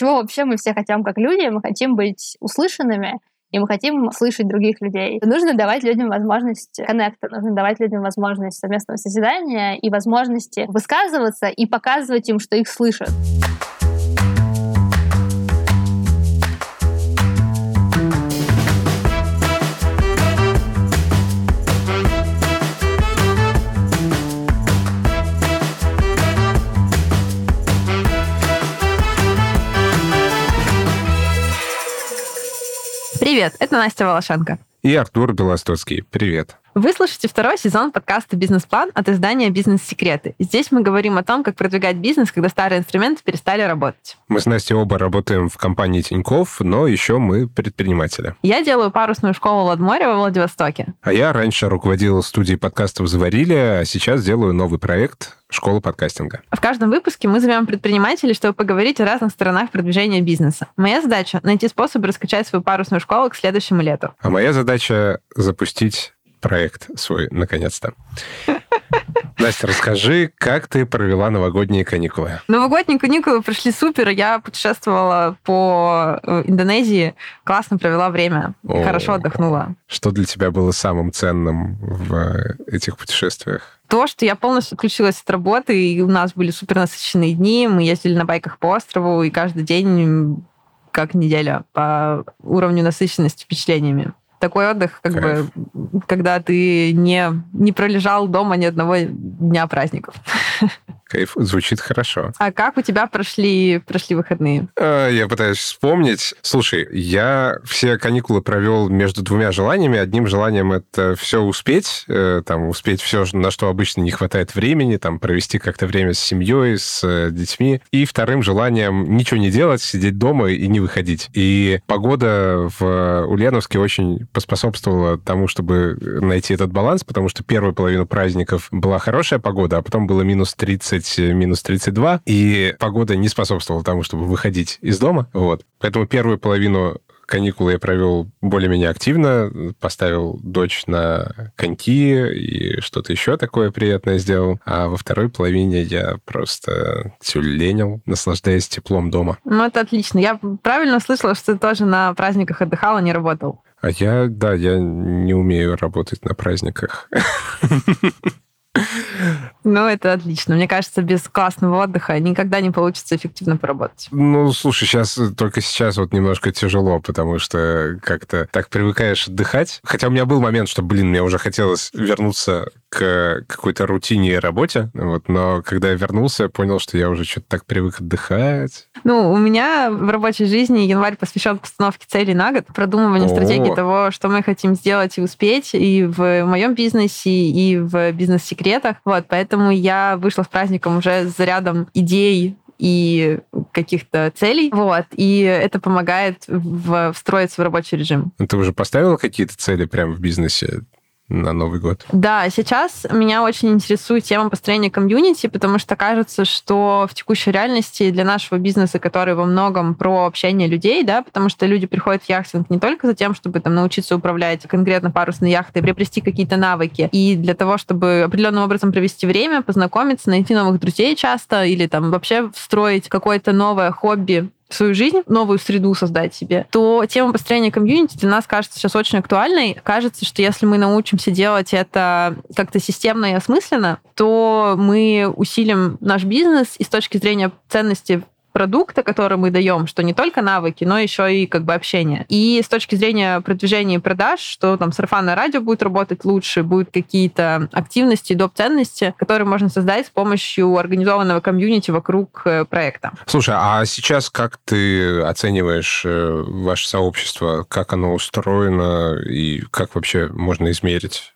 чего вообще мы все хотим как люди? Мы хотим быть услышанными, и мы хотим слышать других людей. Нужно давать людям возможность коннекта, нужно давать людям возможность совместного созидания и возможности высказываться и показывать им, что их слышат. Привет, это Настя Волошенко. И Артур Белостоцкий. Привет. Вы слушаете второй сезон подкаста «Бизнес-план» от издания «Бизнес-секреты». Здесь мы говорим о том, как продвигать бизнес, когда старые инструменты перестали работать. Мы с Настей оба работаем в компании Тиньков, но еще мы предприниматели. Я делаю парусную школу Ладморя во Владивостоке. А я раньше руководил студией подкастов «Заварили», а сейчас делаю новый проект школа подкастинга. В каждом выпуске мы зовем предпринимателей, чтобы поговорить о разных сторонах продвижения бизнеса. Моя задача — найти способы раскачать свою парусную школу к следующему лету. А моя задача — запустить проект свой, наконец-то. Настя, расскажи, как ты провела новогодние каникулы? Новогодние каникулы прошли супер. Я путешествовала по э, Индонезии, классно провела время, О, хорошо отдохнула. Что для тебя было самым ценным в этих путешествиях? то, что я полностью отключилась от работы, и у нас были супер насыщенные дни, мы ездили на байках по острову, и каждый день как неделя по уровню насыщенности впечатлениями такой отдых, как Кайф. бы, когда ты не, не пролежал дома ни одного дня праздников. Кайф, звучит хорошо. А как у тебя прошли, прошли выходные? А, я пытаюсь вспомнить. Слушай, я все каникулы провел между двумя желаниями. Одним желанием это все успеть, э, там, успеть все, на что обычно не хватает времени, там, провести как-то время с семьей, с э, детьми. И вторым желанием ничего не делать, сидеть дома и не выходить. И погода в Ульяновске очень поспособствовала тому, чтобы найти этот баланс, потому что первую половину праздников была хорошая погода, а потом было минус 30 30, минус 32, и погода не способствовала тому, чтобы выходить из дома. Вот. Поэтому первую половину каникулы я провел более-менее активно, поставил дочь на коньки и что-то еще такое приятное сделал. А во второй половине я просто тюленил, наслаждаясь теплом дома. Ну, это отлично. Я правильно слышала, что ты тоже на праздниках отдыхал, а не работал? А я, да, я не умею работать на праздниках. Ну, это отлично. Мне кажется, без классного отдыха никогда не получится эффективно поработать. Ну, слушай, сейчас, только сейчас вот немножко тяжело, потому что как-то так привыкаешь отдыхать. Хотя у меня был момент, что, блин, мне уже хотелось вернуться к какой-то рутине и работе, вот, но когда я вернулся, я понял, что я уже что-то так привык отдыхать. Ну, у меня в рабочей жизни январь посвящен постановке целей на год, продумыванию О. стратегии того, что мы хотим сделать и успеть и в моем бизнесе, и в бизнес-секретах. Вот, поэтому я вышла с праздником уже с зарядом идей и каких-то целей. Вот. И это помогает в, встроиться в рабочий режим. Ты уже поставила какие-то цели прямо в бизнесе? На Новый год? Да, сейчас меня очень интересует тема построения комьюнити, потому что кажется, что в текущей реальности для нашего бизнеса, который во многом про общение людей, да, потому что люди приходят в яхтинг не только за тем, чтобы там научиться управлять конкретно парусной яхтой, приобрести какие-то навыки, и для того, чтобы определенным образом провести время, познакомиться, найти новых друзей часто, или там вообще встроить какое-то новое хобби свою жизнь, новую среду создать себе, то тема построения комьюнити для нас кажется сейчас очень актуальной. Кажется, что если мы научимся делать это как-то системно и осмысленно, то мы усилим наш бизнес и с точки зрения ценности продукта, который мы даем, что не только навыки, но еще и как бы общение. И с точки зрения продвижения и продаж, что там сарафанное радио будет работать лучше, будут какие-то активности, доп. ценности, которые можно создать с помощью организованного комьюнити вокруг э, проекта. Слушай, а сейчас как ты оцениваешь э, ваше сообщество, как оно устроено и как вообще можно измерить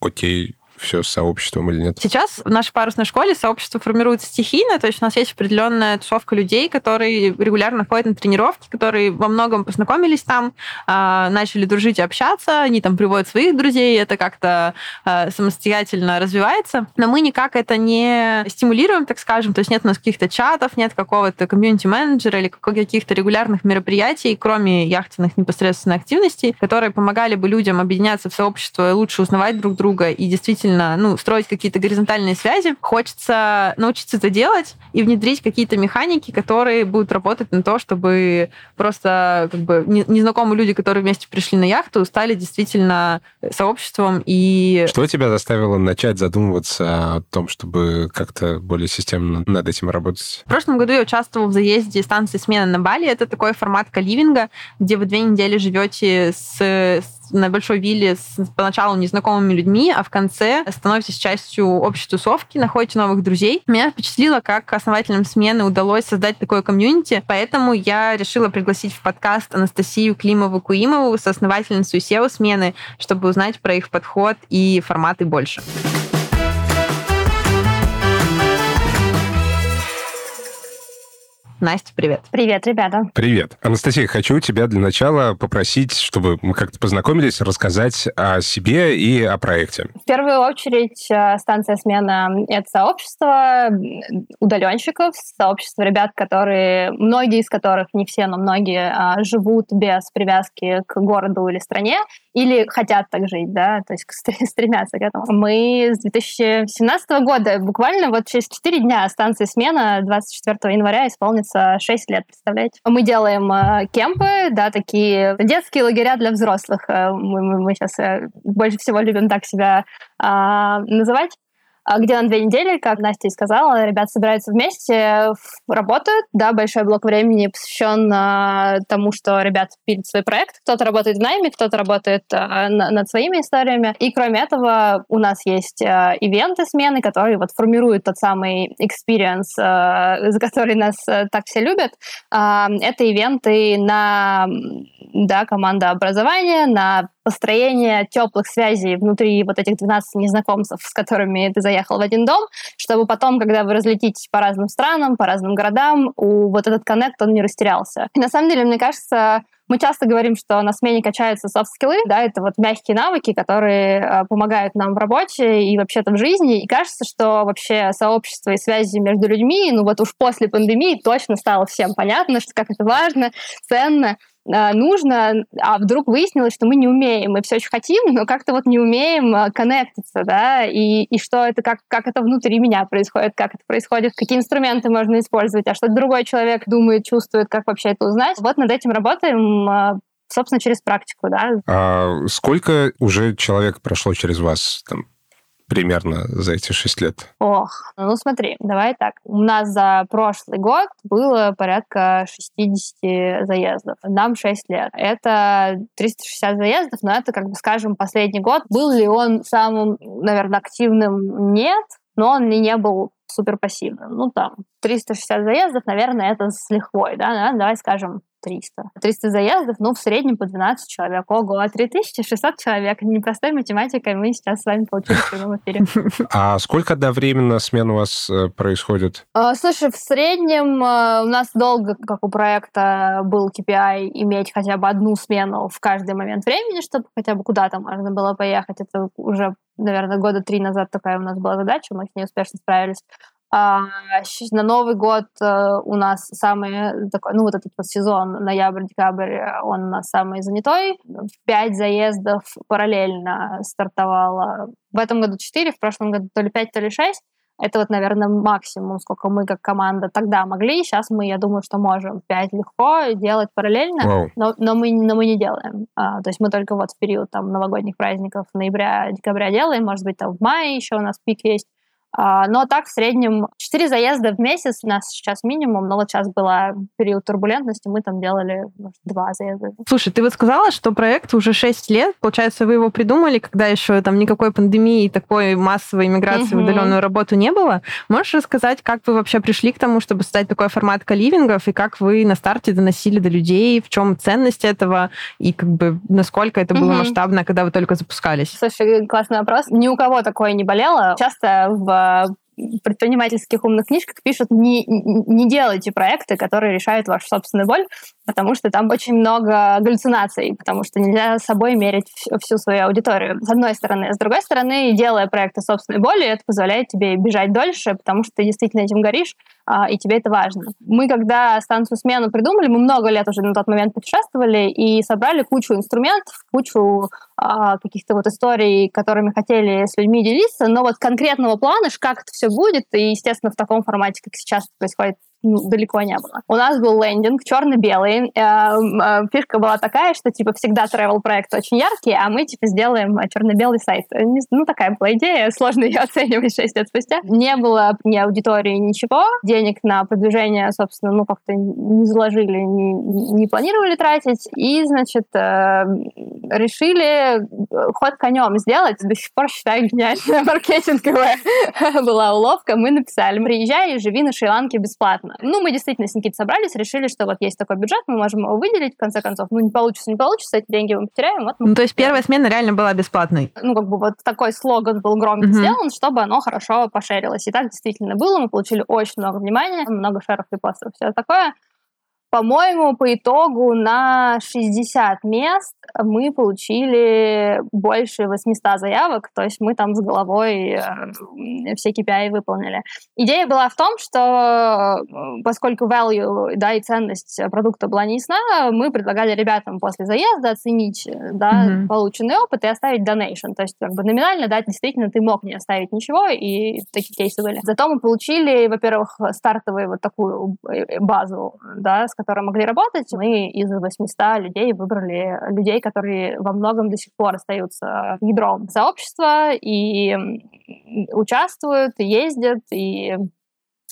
окей, все с сообществом или нет? Сейчас в нашей парусной школе сообщество формируется стихийно, то есть у нас есть определенная тусовка людей, которые регулярно ходят на тренировки, которые во многом познакомились там, а, начали дружить и общаться, они там приводят своих друзей, это как-то а, самостоятельно развивается, но мы никак это не стимулируем, так скажем, то есть нет у нас каких-то чатов, нет какого-то комьюнити-менеджера или каких-то регулярных мероприятий, кроме яхтенных непосредственно активностей, которые помогали бы людям объединяться в сообщество, лучше узнавать друг друга и действительно действительно ну, строить какие-то горизонтальные связи, хочется научиться это делать и внедрить какие-то механики, которые будут работать на то, чтобы просто как бы незнакомые люди, которые вместе пришли на яхту, стали действительно сообществом и... Что тебя заставило начать задумываться о том, чтобы как-то более системно над этим работать? В прошлом году я участвовала в заезде станции смены на Бали. Это такой формат каливинга, где вы две недели живете с, с на большой вилле с поначалу незнакомыми людьми, а в конце становитесь частью общей тусовки, находите новых друзей. Меня впечатлило, как основателям смены удалось создать такое комьюнити, поэтому я решила пригласить в подкаст Анастасию Климову-Куимову, соосновательницу SEO смены, чтобы узнать про их подход и форматы больше. Настя, привет. Привет, ребята. Привет. Анастасия, хочу тебя для начала попросить, чтобы мы как-то познакомились, рассказать о себе и о проекте. В первую очередь, э, станция смена — это сообщество удаленщиков, сообщество ребят, которые, многие из которых, не все, но многие, а, живут без привязки к городу или стране, или хотят так жить, да, то есть стремятся к этому. Мы с 2017 года, буквально вот через 4 дня станции смена 24 января исполнится 6 лет, представляете? Мы делаем э, кемпы, да, такие детские лагеря для взрослых. Э, мы, мы, мы сейчас э, больше всего любим так себя э, называть. А где на две недели, как Настя и сказала, ребят собираются вместе, работают, да, большой блок времени посвящен а, тому, что ребят пилят свой проект. Кто-то работает в найме, кто-то работает а, на, над своими историями. И кроме этого у нас есть а, ивенты смены, которые вот формируют тот самый experience, а, за который нас а, так все любят. А, это ивенты на да, команда образования, на построение теплых связей внутри вот этих 12 незнакомцев, с которыми ты заехал в один дом, чтобы потом, когда вы разлетитесь по разным странам, по разным городам, у вот этот коннект, он не растерялся. И на самом деле, мне кажется, мы часто говорим, что на смене качаются софт-скиллы, да, это вот мягкие навыки, которые э, помогают нам в работе и вообще-то в жизни. И кажется, что вообще сообщество и связи между людьми, ну вот уж после пандемии точно стало всем понятно, что как это важно, ценно. А, нужно, а вдруг выяснилось, что мы не умеем, мы все очень хотим, но как-то вот не умеем а, коннектиться, да, и, и что это, как, как это внутри меня происходит, как это происходит, какие инструменты можно использовать, а что другой человек думает, чувствует, как вообще это узнать. Вот над этим работаем, а, собственно, через практику, да. А сколько уже человек прошло через вас? Там, примерно за эти шесть лет? Ох, ну смотри, давай так. У нас за прошлый год было порядка 60 заездов. Нам 6 лет. Это 360 заездов, но это, как бы скажем, последний год. Был ли он самым, наверное, активным? Нет. Но он не был супер пассивным? Ну, там, 360 заездов, наверное, это с лихвой, да? Давай скажем 300. 300 заездов, ну, в среднем по 12 человек. Ого, а 3600 человек. Непростой математикой мы сейчас с вами получили в прямом эфире. А сколько одновременно смен у вас э, происходит? А, слушай, в среднем э, у нас долго, как у проекта, был KPI иметь хотя бы одну смену в каждый момент времени, чтобы хотя бы куда-то можно было поехать. Это уже наверное, года три назад такая у нас была задача, мы с ней успешно справились. А, на Новый год э, у нас самый такой, ну вот этот вот сезон, ноябрь-декабрь, он у нас самый занятой. Пять заездов параллельно стартовало. В этом году четыре, в прошлом году то ли пять, то ли шесть. Это вот, наверное, максимум, сколько мы как команда тогда могли. Сейчас мы, я думаю, что можем пять легко делать параллельно, wow. но, но, мы, но мы не делаем. А, то есть мы только вот в период там новогодних праздников ноября, декабря делаем. Может быть, там в мае еще у нас пик есть. А, но так в среднем 4 заезда в месяц у нас сейчас минимум, но вот сейчас была период турбулентности, мы там делали может, 2 заезда. Слушай, ты вот сказала, что проект уже 6 лет, получается, вы его придумали, когда еще там никакой пандемии и такой массовой иммиграции угу. в удаленную работу не было. Можешь рассказать, как вы вообще пришли к тому, чтобы создать такой формат каливингов, и как вы на старте доносили до людей, в чем ценность этого, и как бы насколько это было угу. масштабно, когда вы только запускались? Слушай, классный вопрос. Ни у кого такое не болело. Часто в предпринимательских умных книжках пишут, не, не делайте проекты, которые решают вашу собственную боль, потому что там очень много галлюцинаций, потому что нельзя с собой мерить всю, свою аудиторию, с одной стороны. С другой стороны, делая проекты собственной боли, это позволяет тебе бежать дольше, потому что ты действительно этим горишь, и тебе это важно. Мы, когда станцию смену придумали, мы много лет уже на тот момент путешествовали и собрали кучу инструментов, кучу а, каких-то вот историй, которыми хотели с людьми делиться, но вот конкретного плана, как это все будет, и, естественно, в таком формате, как сейчас происходит далеко не было. У нас был лендинг черно-белый. Э, э, фишка была такая, что типа всегда travel проект очень яркий, а мы типа сделаем черно-белый сайт. Ну, такая была идея, сложно ее оценивать 6 лет спустя. Не было ни аудитории, ничего. Денег на продвижение, собственно, ну, как-то не заложили, не, не планировали тратить. И, значит, э, решили ход конем сделать. До сих пор считаю гениальная маркетинговая была уловка. Мы написали, приезжай и живи на Шри-Ланке бесплатно. Ну, мы действительно с Никитой собрались, решили, что вот есть такой бюджет, мы можем его выделить, в конце концов. Ну, не получится, не получится, эти деньги мы потеряем. Вот мы ну, то есть первая смена реально была бесплатной? Ну, как бы вот такой слоган был громко угу. сделан, чтобы оно хорошо пошерилось. И так действительно было, мы получили очень много внимания, много шеров, репостов, все такое. По-моему, по итогу на 60 мест мы получили больше 800 заявок, то есть мы там с головой э, все KPI выполнили. Идея была в том, что э, поскольку value да, и ценность продукта была не ясна, мы предлагали ребятам после заезда оценить э, да, mm-hmm. полученный опыт и оставить donation. То есть как бы номинально, да, действительно, ты мог не оставить ничего, и такие кейсы были. Зато мы получили, во-первых, стартовую вот такую базу, да, с которые могли работать. Мы из 800 людей выбрали людей, которые во многом до сих пор остаются ядром сообщества и участвуют, и ездят, и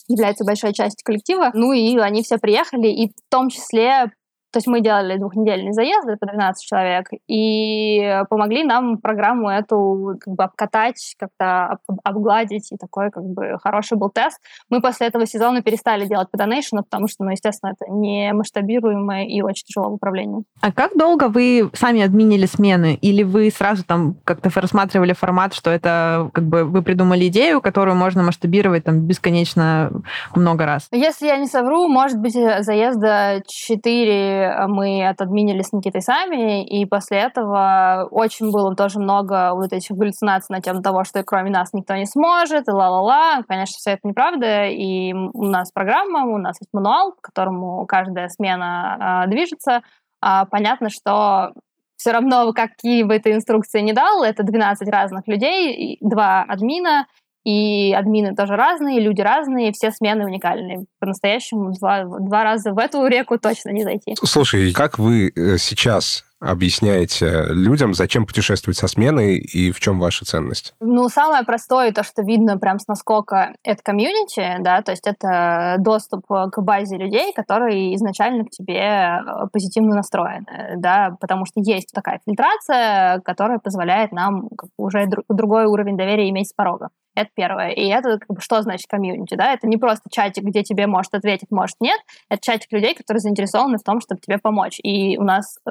являются большой частью коллектива. Ну и они все приехали, и в том числе то есть мы делали двухнедельные заезды по 12 человек и помогли нам программу эту как бы обкатать, как-то обгладить, и такой как бы хороший был тест. Мы после этого сезона перестали делать по донейшену, потому что, ну, естественно, это не масштабируемое и очень тяжело в управлении. А как долго вы сами админили смены? Или вы сразу там как-то рассматривали формат, что это как бы вы придумали идею, которую можно масштабировать там бесконечно много раз? Если я не совру, может быть, заезда 4 мы отодминили с Никитой сами, и после этого очень было тоже много вот этих галлюцинаций на тему того, что кроме нас никто не сможет, и ла-ла-ла. Конечно, все это неправда, и у нас программа, у нас есть мануал, по которому каждая смена э, движется. А понятно, что все равно, какие бы ты инструкции не дал, это 12 разных людей, два админа, и админы тоже разные, люди разные, все смены уникальные. По-настоящему два, два раза в эту реку точно не зайти. Слушай, как вы э, сейчас объясняете людям, зачем путешествовать со сменой и в чем ваша ценность? Ну, самое простое, то, что видно прям с наскока, это комьюнити, да, то есть это доступ к базе людей, которые изначально к тебе э, позитивно настроены, да, потому что есть такая фильтрация, которая позволяет нам уже другой уровень доверия иметь с порога. Это первое. И это как бы, что значит комьюнити, да? Это не просто чатик, где тебе может ответить, может нет. Это чатик людей, которые заинтересованы в том, чтобы тебе помочь. И у нас э,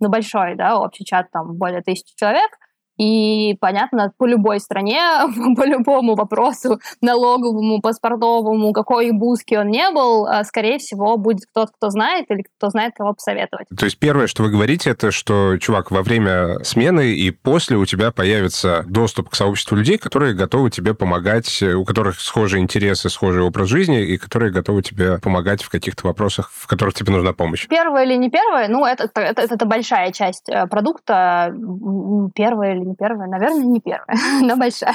ну, большой, да, общий чат, там, более тысячи человек — и, понятно, по любой стране, по любому вопросу, налоговому, паспортовому, какой бузки он не был, а, скорее всего, будет кто-то, кто знает, или кто знает, кого посоветовать. То есть первое, что вы говорите, это что, чувак, во время смены и после у тебя появится доступ к сообществу людей, которые готовы тебе помогать, у которых схожие интересы, схожий образ жизни, и которые готовы тебе помогать в каких-то вопросах, в которых тебе нужна помощь. Первое или не первое, ну, это, это, это, это большая часть э, продукта. Первое или не первая? Наверное, не первая, но большая.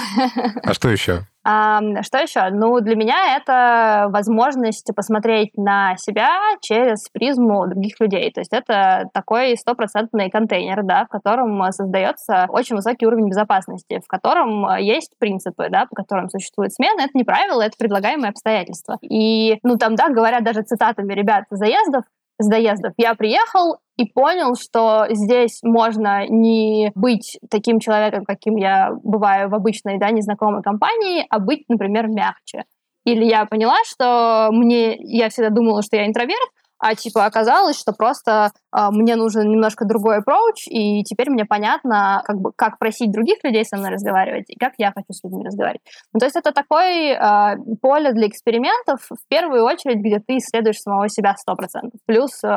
А что еще? А, что еще? Ну, для меня это возможность посмотреть на себя через призму других людей. То есть это такой стопроцентный контейнер, да, в котором создается очень высокий уровень безопасности, в котором есть принципы, да, по которым существует смена. Это не правило, это предлагаемые обстоятельства. И, ну, там, да, говорят даже цитатами ребят заездов, с доездов. Я приехал и понял, что здесь можно не быть таким человеком, каким я бываю в обычной, да, незнакомой компании, а быть, например, мягче. Или я поняла, что мне, я всегда думала, что я интроверт, а типа оказалось, что просто э, мне нужен немножко другой approach, и теперь мне понятно, как бы, как просить других людей со мной разговаривать, и как я хочу с людьми разговаривать. Ну, то есть это такое э, поле для экспериментов, в первую очередь, где ты исследуешь самого себя 100%. Плюс э,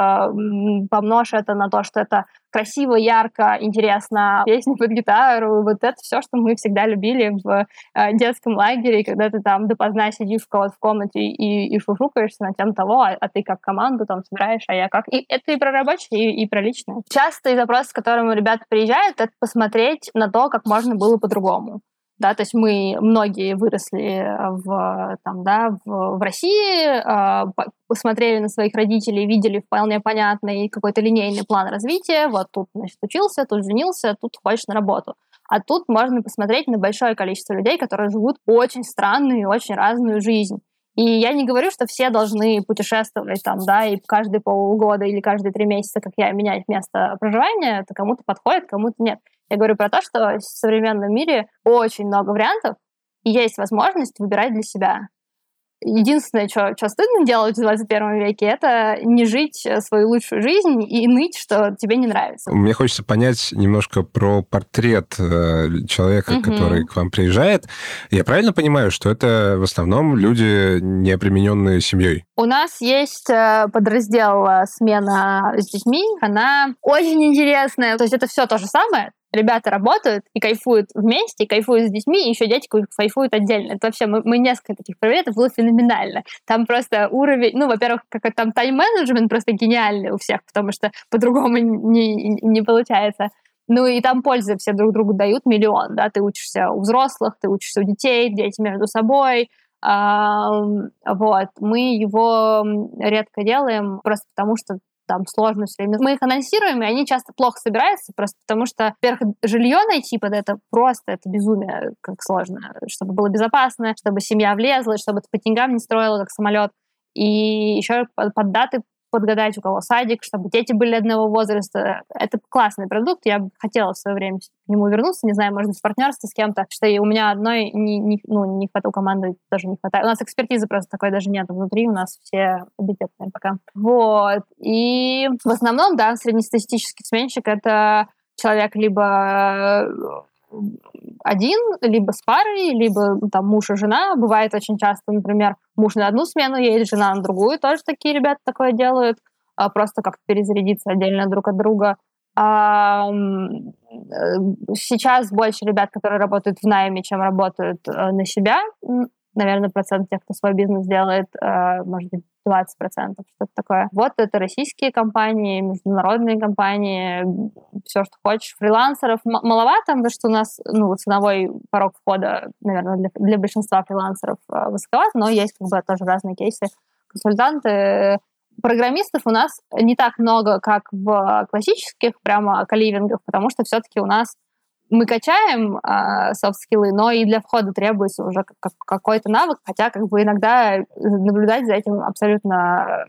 помножь это на то, что это красиво, ярко, интересно, песни под гитару, вот это все, что мы всегда любили в э, детском лагере, когда ты там допоздна сидишь в в комнате и, и шушукаешься на тем того, а, а ты как команду там собираешь, а я как... И это и про рабочее, и, и про личное. Частый запрос, с которым ребята приезжают, это посмотреть на то, как можно было по-другому да, то есть мы многие выросли в, там, да, в, в России, э, посмотрели на своих родителей, видели вполне понятный какой-то линейный план развития, вот тут, значит, учился, тут женился, тут ходишь на работу. А тут можно посмотреть на большое количество людей, которые живут очень странную и очень разную жизнь. И я не говорю, что все должны путешествовать там, да, и каждые полгода или каждые три месяца, как я, менять место проживания. Это кому-то подходит, кому-то нет. Я говорю про то, что в современном мире очень много вариантов, и есть возможность выбирать для себя. Единственное, что, что стыдно делать в 21 веке, это не жить свою лучшую жизнь и ныть, что тебе не нравится. Мне хочется понять немножко про портрет э, человека, угу. который к вам приезжает. Я правильно понимаю, что это в основном люди, не обремененные семьей? У нас есть э, подраздел э, «Смена с детьми». Она очень интересная. То есть это все то же самое, ребята работают и кайфуют вместе, и кайфуют с детьми, и еще дети кайфуют отдельно. Это вообще, мы, мы несколько таких провели, это было феноменально. Там просто уровень, ну, во-первых, как там тайм-менеджмент просто гениальный у всех, потому что по-другому не, не получается. Ну и там пользы все друг другу дают миллион, да, ты учишься у взрослых, ты учишься у детей, дети между собой, а, вот, мы его редко делаем просто потому, что там сложно время. Мы их анонсируем, и они часто плохо собираются, просто потому что, во-первых, жилье найти под это просто, это безумие, как сложно, чтобы было безопасно, чтобы семья влезла, чтобы это по деньгам не строило, как самолет. И еще под даты подгадать, у кого садик, чтобы дети были одного возраста. Это классный продукт, я бы хотела в свое время к нему вернуться, не знаю, может быть, в партнерстве с кем-то, что и у меня одной не, не, ну, не хватает, у команды тоже не хватает. У нас экспертизы просто такой даже нет внутри, у нас все объективные пока. Вот. И в основном, да, среднестатистический сменщик — это человек либо один, либо с парой, либо там муж и жена. Бывает очень часто, например, муж на одну смену едет, жена на другую. Тоже такие ребята такое делают. А просто как-то перезарядиться отдельно друг от друга. А, сейчас больше ребят, которые работают в найме, чем работают э, на себя. Наверное, процент тех, кто свой бизнес делает, э, может быть, 20%, что-то такое. Вот это российские компании, международные компании, все, что хочешь. Фрилансеров маловато, потому что у нас ну, ценовой порог входа, наверное, для, для большинства фрилансеров э, высоковат, но есть как бы тоже разные кейсы. Консультанты, программистов у нас не так много, как в классических прямо каливингах, потому что все-таки у нас мы качаем э, софт-скиллы, но и для входа требуется уже как, какой-то навык, хотя как бы иногда наблюдать за этим абсолютно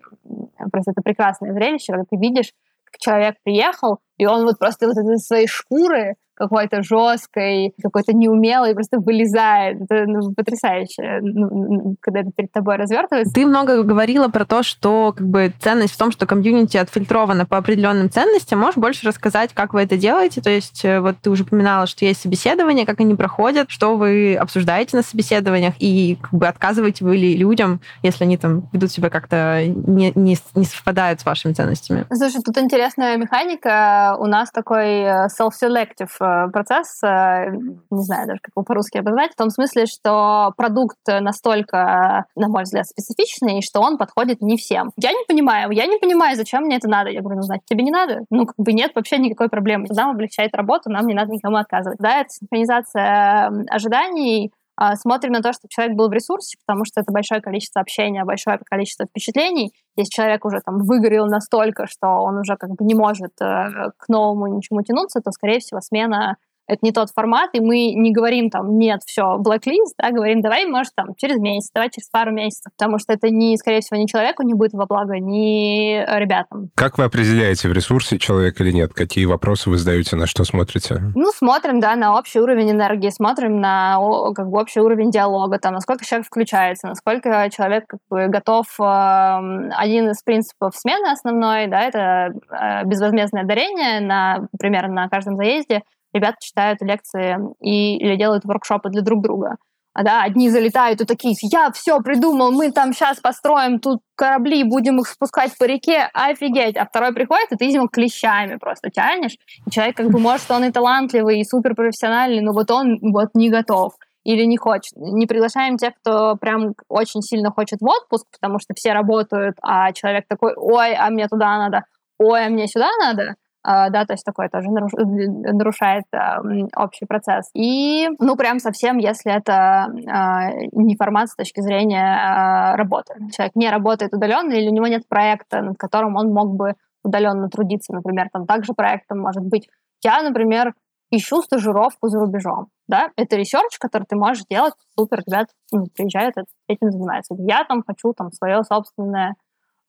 просто это прекрасное зрелище, когда ты видишь, как человек приехал, и он вот просто вот из своей шкуры какой-то жесткой, какой-то неумелой, просто вылезает. Это ну, потрясающе, ну, когда это перед тобой развертывается. Ты много говорила про то, что как бы ценность в том, что комьюнити отфильтровано по определенным ценностям. Можешь больше рассказать, как вы это делаете? То есть э, вот ты уже упоминала, что есть собеседования, как они проходят, что вы обсуждаете на собеседованиях, и как бы отказываете вы ли людям, если они там ведут себя как-то не, не, не совпадают с вашими ценностями? Слушай, тут интересная механика. У нас такой э, self-selective э, процесс, э, не знаю даже, как его по-русски обозначить, в том смысле, что продукт настолько, на мой взгляд, специфичный, что он подходит не всем. Я не понимаю, я не понимаю, зачем мне это надо. Я говорю, ну, значит, тебе не надо. Ну, как бы нет вообще никакой проблемы. Нам облегчает работу, нам не надо никому отказывать. Да, это синхронизация ожиданий, смотрим на то, чтобы человек был в ресурсе, потому что это большое количество общения, большое количество впечатлений. Если человек уже там выгорел настолько, что он уже как бы не может э, к новому ничему тянуться, то, скорее всего, смена это не тот формат, и мы не говорим там, нет, все, blacklist, да, говорим, давай, может, там, через месяц, давай через пару месяцев, потому что это, не, скорее всего, ни человеку не будет во благо, ни ребятам. Как вы определяете, в ресурсе человек или нет? Какие вопросы вы задаете, на что смотрите? Ну, смотрим, да, на общий уровень энергии, смотрим на как бы общий уровень диалога, там, насколько человек включается, насколько человек как бы готов. Эм, один из принципов смены основной, да, это э, безвозмездное дарение, на, примерно на каждом заезде, ребята читают лекции и, или делают воркшопы для друг друга. да, одни залетают и такие, я все придумал, мы там сейчас построим тут корабли, будем их спускать по реке, офигеть. А второй приходит, и ты него клещами просто тянешь. И человек как бы, может, он и талантливый, и суперпрофессиональный, но вот он вот не готов или не хочет. Не приглашаем тех, кто прям очень сильно хочет в отпуск, потому что все работают, а человек такой, ой, а мне туда надо, ой, а мне сюда надо. Uh, да, то есть такое тоже наруш... нарушает uh, общий процесс. И, ну, прям совсем, если это uh, не формат с точки зрения работы. Человек не работает удаленно или у него нет проекта, над которым он мог бы удаленно трудиться, например, там также проектом может быть. Я, например, ищу стажировку за рубежом. Да? Это research, который ты можешь делать. Супер, ребят ну, приезжают, этим занимаются. Я там хочу там свое собственное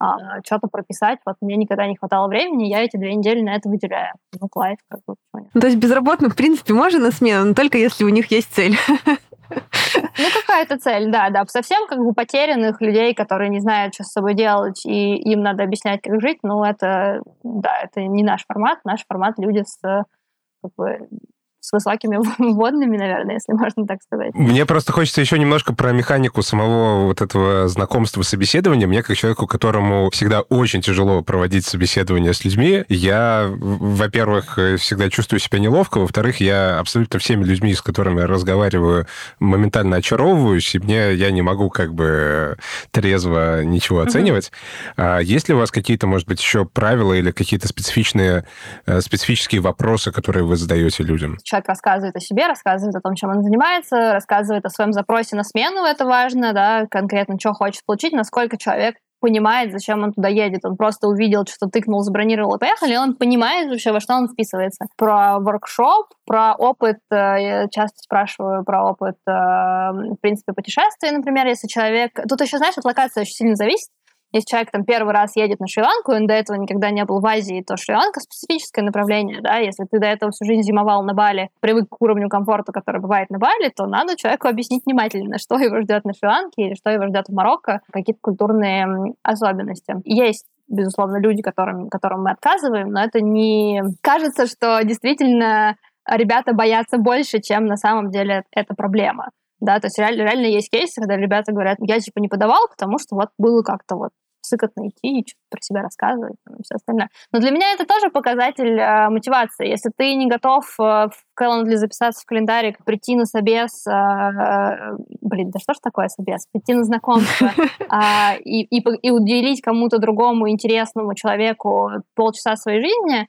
а, что-то прописать. Вот мне никогда не хватало времени, я эти две недели на это выделяю. Ну, life, как бы. Ну, то есть безработным, в принципе, можно на смену, но только если у них есть цель. Ну, какая-то цель, да, да. Совсем как бы потерянных людей, которые не знают, что с собой делать, и им надо объяснять, как жить, ну, это, да, это не наш формат. Наш формат люди с как бы с высокими водными, наверное, если можно так сказать. Мне просто хочется еще немножко про механику самого вот этого знакомства, собеседования. Мне, как человеку, которому всегда очень тяжело проводить собеседование с людьми, я, во-первых, всегда чувствую себя неловко, во-вторых, я абсолютно всеми людьми, с которыми я разговариваю, моментально очаровываюсь, и мне я не могу как бы трезво ничего оценивать. Mm-hmm. А есть ли у вас какие-то, может быть, еще правила или какие-то специфичные, э, специфические вопросы, которые вы задаете людям? человек рассказывает о себе, рассказывает о том, чем он занимается, рассказывает о своем запросе на смену, это важно, да, конкретно, что хочет получить, насколько человек понимает, зачем он туда едет. Он просто увидел, что тыкнул, забронировал и поехал, и он понимает вообще, во что он вписывается. Про воркшоп, про опыт, э, я часто спрашиваю про опыт, э, в принципе, путешествий, например, если человек... Тут еще, знаешь, от локации очень сильно зависит. Если человек там первый раз едет на Шри-Ланку, он до этого никогда не был в Азии, то Шри-Ланка специфическое направление, да, если ты до этого всю жизнь зимовал на Бали, привык к уровню комфорта, который бывает на Бали, то надо человеку объяснить внимательно, что его ждет на Шри-Ланке или что его ждет в Марокко, какие-то культурные особенности. Есть безусловно, люди, которым, которым мы отказываем, но это не... Кажется, что действительно ребята боятся больше, чем на самом деле это проблема. Да, то есть реально, реально есть кейсы, когда ребята говорят, я типа не подавал, потому что вот было как-то вот сыкотно идти и что-то про себя рассказывать и все остальное. Но для меня это тоже показатель э, мотивации. Если ты не готов э, в Calendly записаться в календарик, прийти на собес, э, э, блин, да что ж такое собес? Прийти на знакомство э, и, и, и уделить кому-то другому интересному человеку полчаса своей жизни,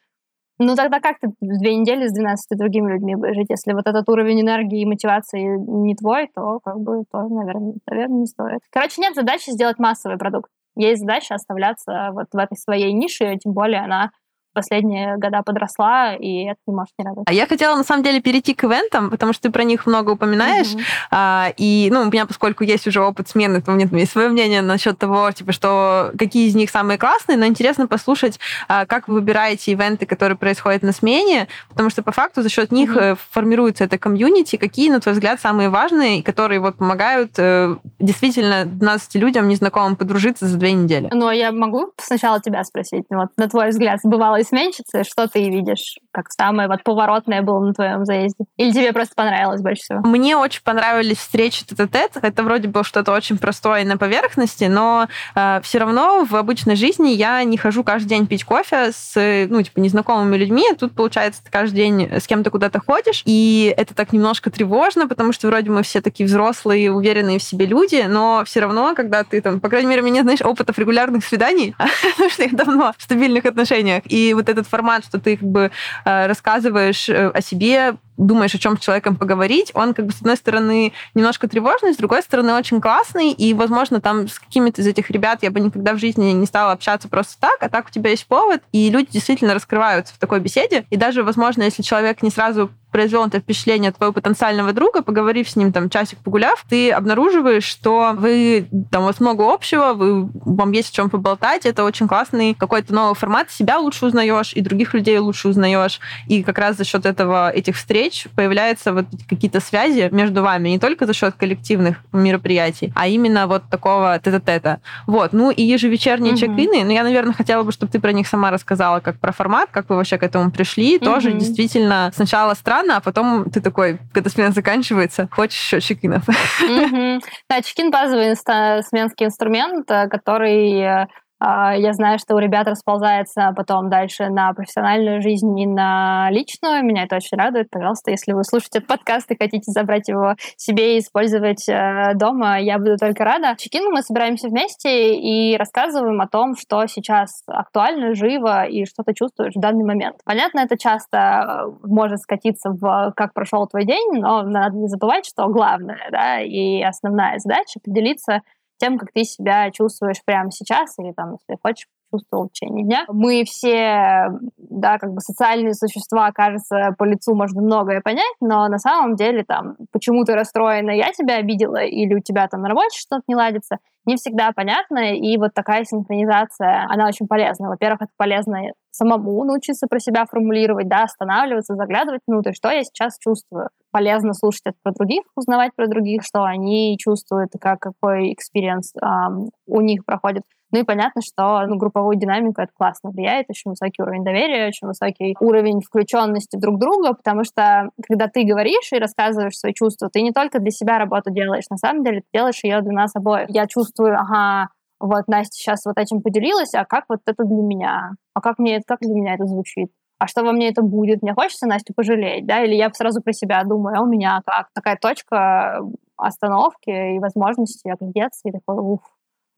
ну тогда как ты две недели с 12 другими людьми будешь жить? Если вот этот уровень энергии и мотивации не твой, то как бы тоже, наверное, наверное, не стоит. Короче, нет задачи сделать массовый продукт. Есть задача оставляться вот в этой своей нише, тем более она последние года подросла, и это не может не радовать. А я хотела, на самом деле, перейти к ивентам, потому что ты про них много упоминаешь, mm-hmm. а, и, ну, у меня, поскольку есть уже опыт смены, то у меня там есть свое мнение насчет того, типа, что какие из них самые классные, но интересно послушать, а, как вы выбираете ивенты, которые происходят на смене, потому что, по факту, за счет них mm-hmm. формируется это комьюнити, какие, на твой взгляд, самые важные, которые вот помогают э, действительно 12 людям, незнакомым, подружиться за две недели? Ну, я могу сначала тебя спросить, вот, на твой взгляд, бывало новой сменщицы, что ты видишь, как самое вот поворотное было на твоем заезде? Или тебе просто понравилось больше всего? Мне очень понравились встречи тет-а-тет. Это вроде бы что-то очень простое на поверхности, но э, все равно в обычной жизни я не хожу каждый день пить кофе с, ну, типа, незнакомыми людьми. Тут, получается, ты каждый день с кем-то куда-то ходишь, и это так немножко тревожно, потому что вроде мы все такие взрослые, уверенные в себе люди, но все равно, когда ты там, по крайней мере, у меня, знаешь, опытов регулярных свиданий, потому что я давно в стабильных отношениях, и вот этот формат, что ты как бы рассказываешь э, о себе, думаешь, о чем с человеком поговорить, он, как бы, с одной стороны, немножко тревожный, с другой стороны, очень классный, и, возможно, там с какими-то из этих ребят я бы никогда в жизни не стала общаться просто так, а так у тебя есть повод, и люди действительно раскрываются в такой беседе, и даже, возможно, если человек не сразу произвел это впечатление твоего потенциального друга, поговорив с ним там часик погуляв, ты обнаруживаешь, что вы там у вас много общего, вы, вам есть о чем поболтать, это очень классный какой-то новый формат, себя лучше узнаешь, и других людей лучше узнаешь, и как раз за счет этого этих встреч встреч появляются вот какие-то связи между вами, не только за счет коллективных мероприятий, а именно вот такого тета-тета. Вот, ну и ежевечерние mm-hmm. чек-ины, ну я, наверное, хотела бы, чтобы ты про них сама рассказала, как про формат, как вы вообще к этому пришли. Mm-hmm. Тоже действительно сначала странно, а потом ты такой, когда смена заканчивается, хочешь еще чек-инов. Mm-hmm. Да, чек-ин базовый сменский инструмент, э, который э, я знаю, что у ребят расползается потом дальше на профессиональную жизнь и на личную. Меня это очень радует. Пожалуйста, если вы слушаете этот подкаст и хотите забрать его себе и использовать э, дома, я буду только рада. Чекин мы собираемся вместе и рассказываем о том, что сейчас актуально, живо и что ты чувствуешь в данный момент. Понятно, это часто э, может скатиться в как прошел твой день, но надо не забывать, что главное да, и основная задача — поделиться тем, как ты себя чувствуешь прямо сейчас или там, если хочешь, чувствовал в течение дня. Мы все, да, как бы социальные существа, кажется, по лицу можно многое понять, но на самом деле там, почему ты расстроена, я тебя обидела, или у тебя там на работе что-то не ладится, не всегда понятно, и вот такая синхронизация, она очень полезна. Во-первых, это полезно самому научиться про себя формулировать, да, останавливаться, заглядывать внутрь, что я сейчас чувствую. Полезно слушать это про других, узнавать про других, что они чувствуют, как, какой experience эм, у них проходит. Ну и понятно, что ну, групповую динамику это классно влияет, очень высокий уровень доверия, очень высокий уровень включенности друг друга, потому что когда ты говоришь и рассказываешь свои чувства, ты не только для себя работу делаешь, на самом деле ты делаешь ее для нас обоих. Я чувствую, ага, вот Настя сейчас вот этим поделилась, а как вот это для меня? А как мне как для меня это звучит? А что во мне это будет? Мне хочется Настю пожалеть, да? Или я сразу про себя думаю, а у меня как? Такая точка остановки и возможности оглядеться и такой, уф,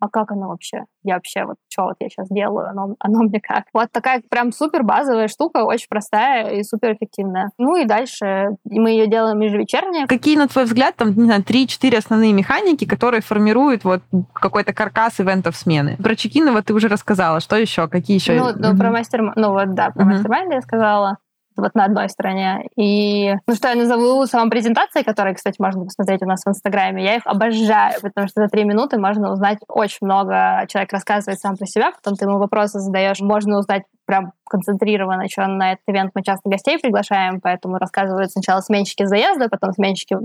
а как оно вообще? Я вообще вот, что вот я сейчас делаю, оно, оно мне как? Вот такая прям супер базовая штука, очень простая и супер эффективная. Ну и дальше мы ее делаем ежевечерне. Какие, на твой взгляд, там, не знаю, 3-4 основные механики, которые формируют вот какой-то каркас ивентов смены? Про Чекинова ты уже рассказала. Что еще? Какие еще? Ну, ну про мастер... Ну вот, да, про мастер я сказала вот на одной стороне. И, ну, что я назову самопрезентацией, которые, кстати, можно посмотреть у нас в Инстаграме, я их обожаю, потому что за три минуты можно узнать очень много. Человек рассказывает сам про себя, потом ты ему вопросы задаешь, можно узнать прям концентрированно, что на этот ивент мы часто гостей приглашаем, поэтому рассказывают сначала сменщики заезда, потом сменщики,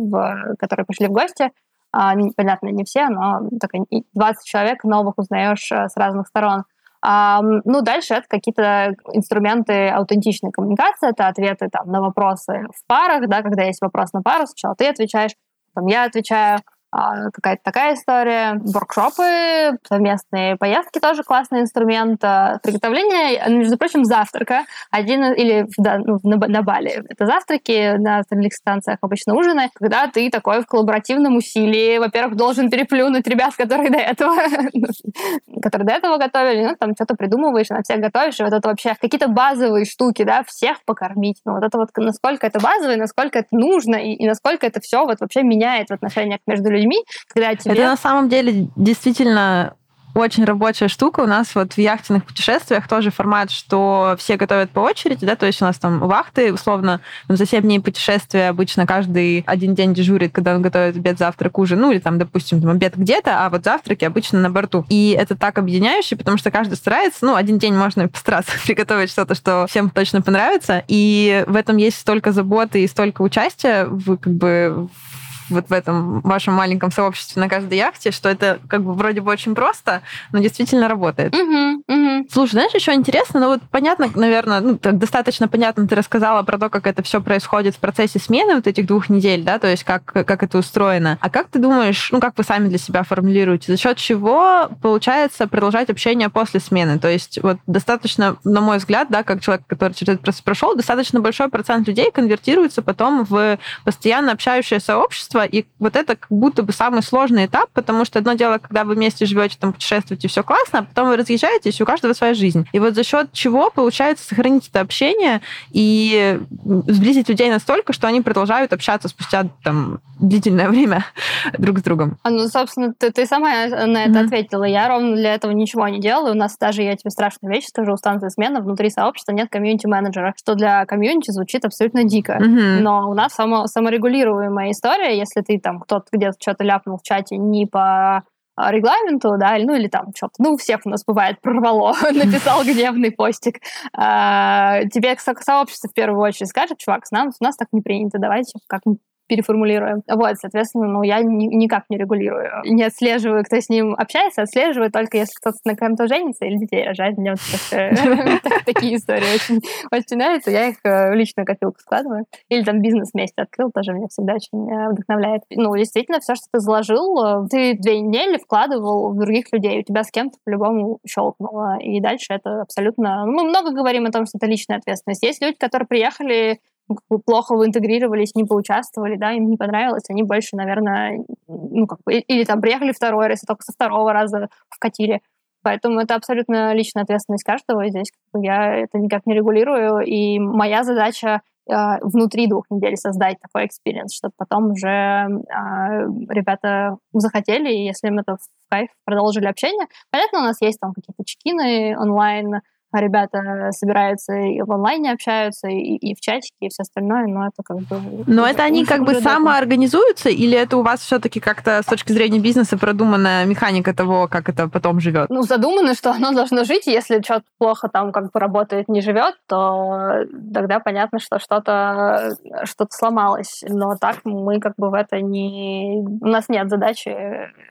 которые пришли в гости, а, понятно, не все, но так, 20 человек новых узнаешь э, с разных сторон. Ну, дальше это какие-то инструменты аутентичной коммуникации, это ответы там, на вопросы в парах, да, когда есть вопрос на пару, сначала ты отвечаешь, потом я отвечаю, какая-то такая история. Воркшопы, совместные поездки тоже классный инструмент. А, приготовление, между прочим, завтрака. Один или да, ну, на, на Бали. Это завтраки, на остальных станциях обычно ужины. Когда ты такой в коллаборативном усилии, во-первых, должен переплюнуть ребят, которые до этого, которые до этого готовили, ну, там что-то придумываешь, на всех готовишь, и вот это вообще какие-то базовые штуки, да, всех покормить. Ну, вот это вот насколько это базовое, насколько это нужно, и, и насколько это все вот вообще меняет в отношениях между людьми людьми, когда тебе... Это на самом деле действительно очень рабочая штука. У нас вот в яхтенных путешествиях тоже формат, что все готовят по очереди, да, то есть у нас там вахты, условно, за 7 дней путешествия обычно каждый один день дежурит, когда он готовит обед, завтрак, ужин, ну или там, допустим, там, обед где-то, а вот завтраки обычно на борту. И это так объединяюще, потому что каждый старается, ну, один день можно постараться приготовить что-то, что всем точно понравится, и в этом есть столько заботы и столько участия в, как бы, вот в этом вашем маленьком сообществе на каждой яхте, что это как бы вроде бы очень просто, но действительно работает. Угу, угу. Слушай, знаешь, еще интересно, ну вот понятно, наверное, ну, так достаточно понятно ты рассказала про то, как это все происходит в процессе смены вот этих двух недель, да, то есть как, как это устроено. А как ты думаешь, ну как вы сами для себя формулируете, за счет чего получается продолжать общение после смены? То есть вот достаточно, на мой взгляд, да, как человек, который через этот процесс прошел, достаточно большой процент людей конвертируется потом в постоянно общающееся сообщество, детства, и вот это как будто бы самый сложный этап, потому что одно дело, когда вы вместе живете, там путешествуете, все классно, а потом вы разъезжаетесь, и у каждого своя жизнь. И вот за счет чего получается сохранить это общение и сблизить людей настолько, что они продолжают общаться спустя там длительное время друг с другом. А, ну, собственно, ты, ты сама на это mm-hmm. ответила. Я ровно для этого ничего не делаю. У нас даже, я тебе страшную вещь скажу, у станции смена внутри сообщества нет комьюнити-менеджера, что для комьюнити звучит абсолютно дико. Mm-hmm. Но у нас само, саморегулируемая история, если ты там кто-то где-то что-то ляпнул в чате не по а, регламенту, да, ну или там что-то, ну, у всех у нас бывает, прорвало, написал гневный постик, а, тебе сообщество в первую очередь скажет, чувак, с нас, у нас так не принято, давайте как-нибудь переформулируем. Вот, соответственно, ну, я ни, никак не регулирую. Не отслеживаю, кто с ним общается, отслеживаю только если кто-то на ком-то женится или детей рожает. Мне вот такие истории очень нравятся. Я их э, в личную копилку складываю. Или там бизнес вместе открыл, тоже меня всегда очень э, вдохновляет. Ну, действительно, все, что ты заложил, э, ты две недели вкладывал в других людей. У тебя с кем-то по-любому щелкнуло. И дальше это абсолютно... Мы много говорим о том, что это личная ответственность. Есть люди, которые приехали ну, как бы плохо интегрировались, не поучаствовали, да, им не понравилось, они больше, наверное, ну, как бы, или там приехали второй раз, и только со второго раза вкатили. Поэтому это абсолютно личная ответственность каждого, здесь как бы, я это никак не регулирую, и моя задача э, внутри двух недель создать такой experience, чтобы потом уже э, ребята захотели, и если им это в кайф, продолжили общение. Понятно, у нас есть там какие-то check-ины онлайн, ребята собираются и в онлайне общаются, и, и в чатике, и все остальное, но это как бы... Но это они как бы самоорганизуются, или это у вас все-таки как-то с точки зрения бизнеса продуманная механика того, как это потом живет? Ну, задумано, что оно должно жить, если что-то плохо там как бы работает, не живет, то тогда понятно, что что-то что сломалось. Но так мы как бы в это не... У нас нет задачи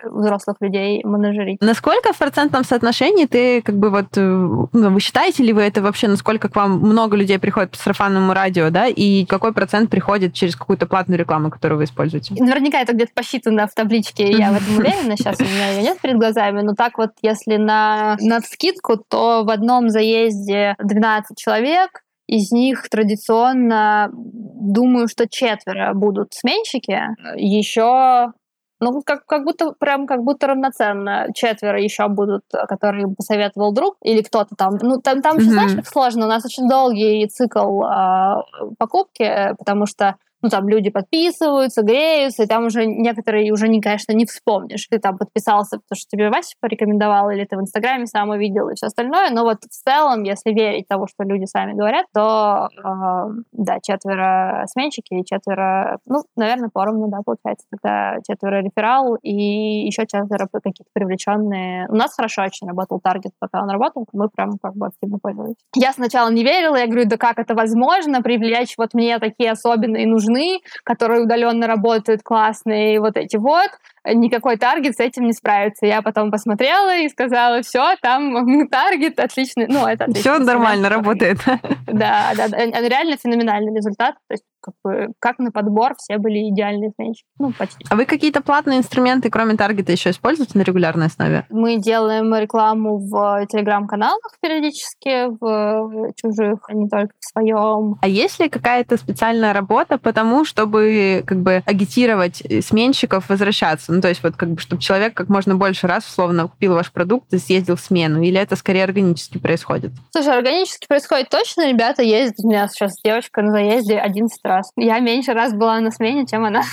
взрослых людей менеджерить. Насколько в процентном соотношении ты как бы вот ну, считаете ли вы это вообще, насколько к вам много людей приходит по сарафанному радио, да, и какой процент приходит через какую-то платную рекламу, которую вы используете? Наверняка это где-то посчитано в табличке, я в этом уверена, сейчас у меня ее нет перед глазами, но так вот, если на, на скидку, то в одном заезде 12 человек, из них традиционно, думаю, что четверо будут сменщики, еще ну, как, как будто прям как будто равноценно. Четверо еще будут, которые посоветовал друг или кто-то там. Ну, там, там mm-hmm. знаешь, как сложно. У нас очень долгий цикл э, покупки, потому что ну, там люди подписываются, греются, и там уже некоторые уже, не, конечно, не вспомнишь. Ты там подписался, потому что тебе Вася порекомендовал, или ты в Инстаграме сам увидел и все остальное. Но вот в целом, если верить того, что люди сами говорят, то, э, да, четверо сменщики и четверо, ну, наверное, поровну, да, получается. Тогда четверо реферал и еще четверо какие-то привлеченные. У нас хорошо очень работал таргет, пока он работал, мы прям как бы активно пользовались. Я сначала не верила, я говорю, да как это возможно, привлечь вот мне такие особенные нужные нужны, которые удаленно работают классные, и вот эти вот, никакой таргет с этим не справится. Я потом посмотрела и сказала, все, там таргет отличный. Ну, это Все нормально работает. Да, да, да. Реально феноменальный результат. То есть как, бы, как на подбор все были идеальные сменщики. Ну, почти. А вы какие-то платные инструменты, кроме таргета, еще используете на регулярной основе? Мы делаем рекламу в телеграм-каналах периодически, в чужих, а не только в своем. А есть ли какая-то специальная работа по тому, чтобы как бы агитировать сменщиков возвращаться? Ну, то есть вот как бы, чтобы человек как можно больше раз условно купил ваш продукт и съездил в смену, или это скорее органически происходит? Слушай, органически происходит точно. Ребята ездят, у меня сейчас девочка на заезде 11 раз. Я меньше раз была на смене, чем она.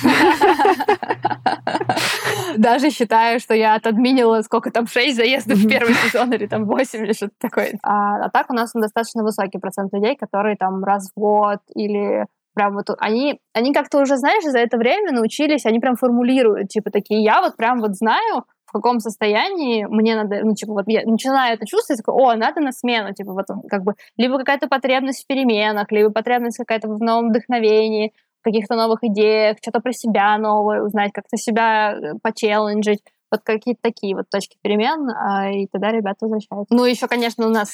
Даже считаю, что я отодминила сколько там, 6 заездов в первый сезон или там 8 или что-то такое. А, а так у нас достаточно высокий процент людей, которые там раз в год или прям вот они, они как-то уже, знаешь, за это время научились, они прям формулируют, типа такие, я вот прям вот знаю, в каком состоянии мне надо, ну, типа, вот я начинаю это чувствовать, такой, о, надо на смену, типа, вот, как бы, либо какая-то потребность в переменах, либо потребность какая-то в новом вдохновении, каких-то новых идеях, что-то про себя новое узнать, как-то себя э, почелленджить вот какие-то такие вот точки перемен, а, и тогда ребята возвращаются. Ну, еще, конечно, у нас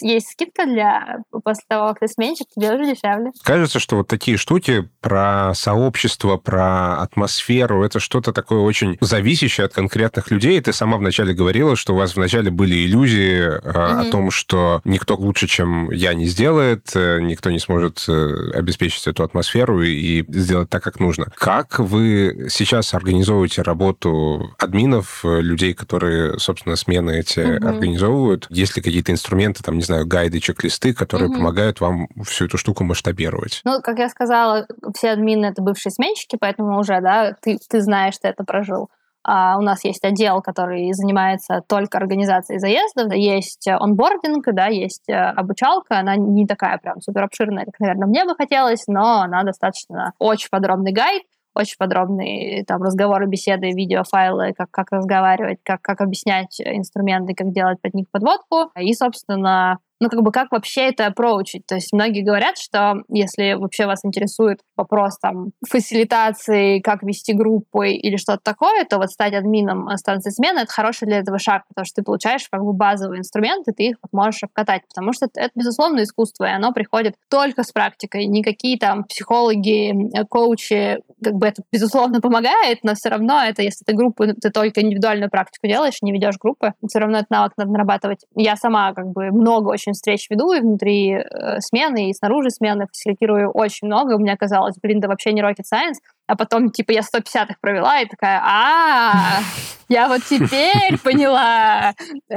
есть скидка для после того, как ты сменщик, тебе уже дешевле. Кажется, что вот такие штуки про сообщество, про атмосферу, это что-то такое очень зависящее от конкретных людей. Ты сама вначале говорила, что у вас вначале были иллюзии mm-hmm. о том, что никто лучше, чем я, не сделает, э, никто не сможет э, обеспечить эту атмосферу и сделать так, как нужно. Как вы сейчас организовываете работу админов клиентов, э, людей, которые, собственно, смены эти угу. организовывают? Есть ли какие-то инструменты, там, не знаю, гайды, чек-листы, которые угу. помогают вам всю эту штуку масштабировать? Ну, как я сказала, все админы — это бывшие сменщики, поэтому уже, да, ты, ты знаешь, ты это прожил. А у нас есть отдел, который занимается только организацией заездов, есть онбординг, да, есть э, обучалка, она не такая прям супер обширная, как, наверное, мне бы хотелось, но она достаточно очень подробный гайд, очень подробные там разговоры, беседы, видеофайлы, как, как разговаривать, как, как объяснять инструменты, как делать под них подводку. И, собственно, ну, как бы, как вообще это проучить? То есть многие говорят, что если вообще вас интересует вопрос там фасилитации, как вести группы или что-то такое, то вот стать админом станции смены — это хороший для этого шаг, потому что ты получаешь как бы базовые инструменты, ты их вот можешь обкатать, потому что это, это, безусловно, искусство, и оно приходит только с практикой. Никакие там психологи, коучи, как бы это, безусловно, помогает, но все равно это, если ты группу, ты только индивидуальную практику делаешь, не ведешь группы, все равно этот навык надо нарабатывать. Я сама как бы много очень очень встреч веду и внутри э, смены, и снаружи смены фасилитирую очень много. У меня казалось, блин, да вообще не rocket science. А потом, типа, я 150 их провела, и такая, а, я вот теперь поняла, э,